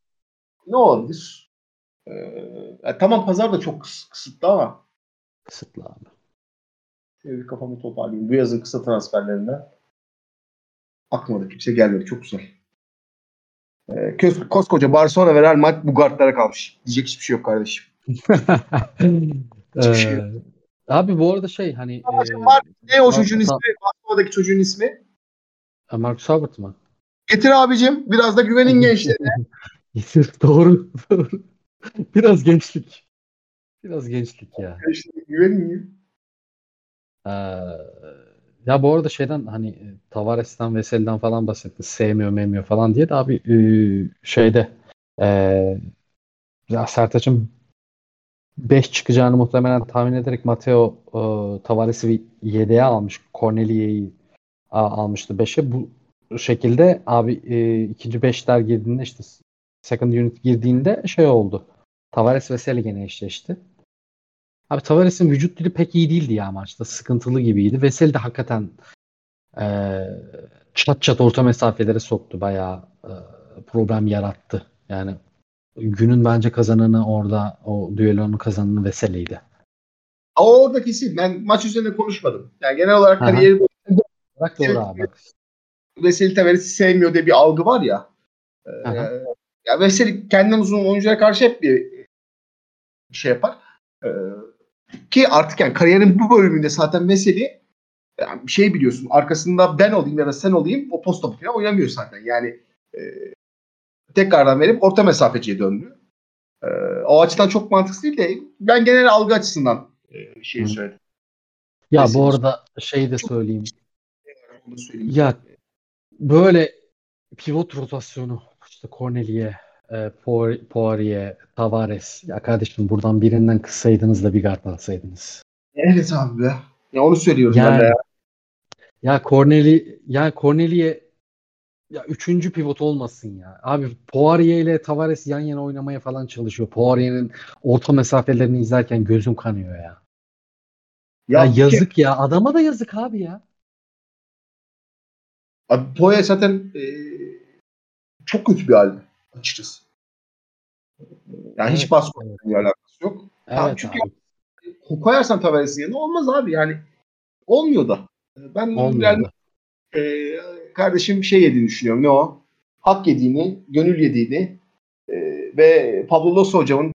ne olabilir? Ee, ya tamam pazar da çok kıs- kısıtlı ama Kısıtlı abi. Şöyle bir kafamı toparlayayım. Bu yazın kısa transferlerinden aklıma da kimse gelmedi. Çok güzel. Ee, kos- koskoca Barcelona ve Real Madrid bu guardlara kalmış. Diyecek hiçbir şey yok kardeşim. <laughs> Hiçbir şey yok. Ee, abi bu arada şey hani e, Var. Ne o çocuğun ismi? tamam. Barcelona'daki çocuğun ismi? e, Marcus Howard mı? Getir abicim. Biraz da güvenin <laughs> gençlerine. doğru, doğru. Biraz gençlik. Biraz gençlik ya. Gençlerine güvenin. Ee, ya bu arada şeyden hani e, Tavares'ten Veseli'den falan bahsettin. Sevmiyor memmiyor falan diye de abi şeyde e, ya Sertaç'ın 5 çıkacağını muhtemelen tahmin ederek Mateo e, Tavares'i 7'ye almış. Cornelia'yı almıştı 5'e. Bu şekilde abi e, ikinci 5'ler girdiğinde işte second unit girdiğinde şey oldu. Tavares ve Seli gene eşleşti. Abi Tavares'in vücut dili pek iyi değildi ya maçta. Sıkıntılı gibiydi. Veseli de hakikaten e, çat çat orta mesafelere soktu. Bayağı e, problem yarattı. Yani günün bence kazananı orada o düellonun kazananı Veseli'ydi. O orada kesin. Ben maç üzerine konuşmadım. Yani genel olarak kariyeri Bak doğru abi. Veseli Tavares'i sevmiyor diye bir algı var ya. Aha. ya Veseli kendinden uzun oyunculara karşı hep bir şey yapar. Ee, ki artık yani kariyerin bu bölümünde zaten Veseli yani bir şey biliyorsun. Arkasında ben olayım ya da sen olayım o post topu falan oynamıyor zaten. Yani e, tekrardan verip orta mesafeciye döndü. Ee, o açıdan çok mantıksız değil de ben genel algı açısından e, şeyi söyledim. Ya Veseli- bu arada şey de söyleyeyim. Söyleyeyim. Ya böyle pivot rotasyonu işte Cornelia, e, Poir- Poirier, Tavares. Ya kardeşim buradan birinden kıssaydınız da bir guard alsaydınız. Evet abi be. Ya onu söylüyorum ben de. Yani ya. ya Corneli ya Cornelia ya üçüncü pivot olmasın ya. Abi Poirier ile Tavares yan yana oynamaya falan çalışıyor. Poirier'in orta mesafelerini izlerken gözüm kanıyor ya. Ya, Ya, yazık ya. Adama da yazık abi ya. Abi Poya zaten e, çok kötü bir halde açıkçası. Yani hiç baskı evet. alakası yok. Evet çünkü- abi. Koyarsan Tavares'in yerine olmaz abi yani. Olmuyor da. Ben Olmuyor yani, da. e, kardeşim şey yediğini düşünüyorum. Ne o? Hak yediğini, gönül yediğini e, ve Pablo Lasso hocamın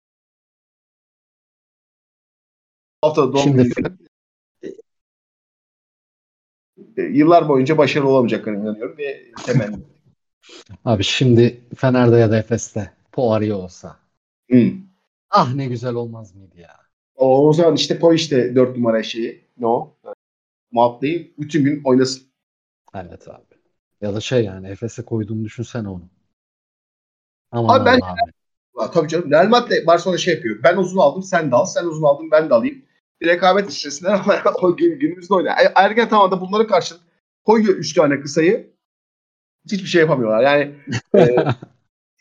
haftada doğum günü e, yıllar boyunca başarılı olamayacaklarına inanıyorum ve temenni. Abi şimdi Fener'de ya da Efes'te Poirier olsa. Hı. Ah ne güzel olmaz mıydı ya? O, o zaman işte koy işte 4 numara şeyi. Ne o? Muhabbeti bütün gün oynasın. Evet abi. Ya da şey yani Efes'e koyduğunu düşünsene onu. Aman Abi ben- Allah'ım. Ha, tabii canım. Real Madrid Barcelona şey yapıyor. Ben uzun aldım sen de al. Sen uzun aldın ben de alayım. Bir rekabet içerisinden <laughs> ama o gün, günümüzde oynuyor. E, Ergen tamamda bunları karşılık koyuyor 3 tane kısayı. Hiçbir şey yapamıyorlar. Yani <laughs>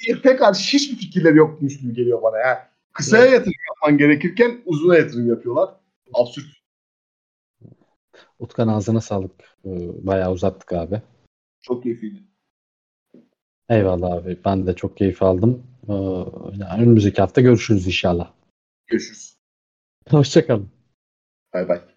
e, pek hiçbir fikirleri yokmuş gibi geliyor bana. Yani kısaya yatırım yapman gerekirken uzuna yatırım yapıyorlar. Absürt. Utkan ağzına sağlık. Ee, Bayağı uzattık abi. Çok keyifliydi. Eyvallah abi. Ben de çok keyif aldım. Ee, yani önümüzdeki hafta görüşürüz inşallah. Görüşürüz. Hoşçakalın. Bay bay.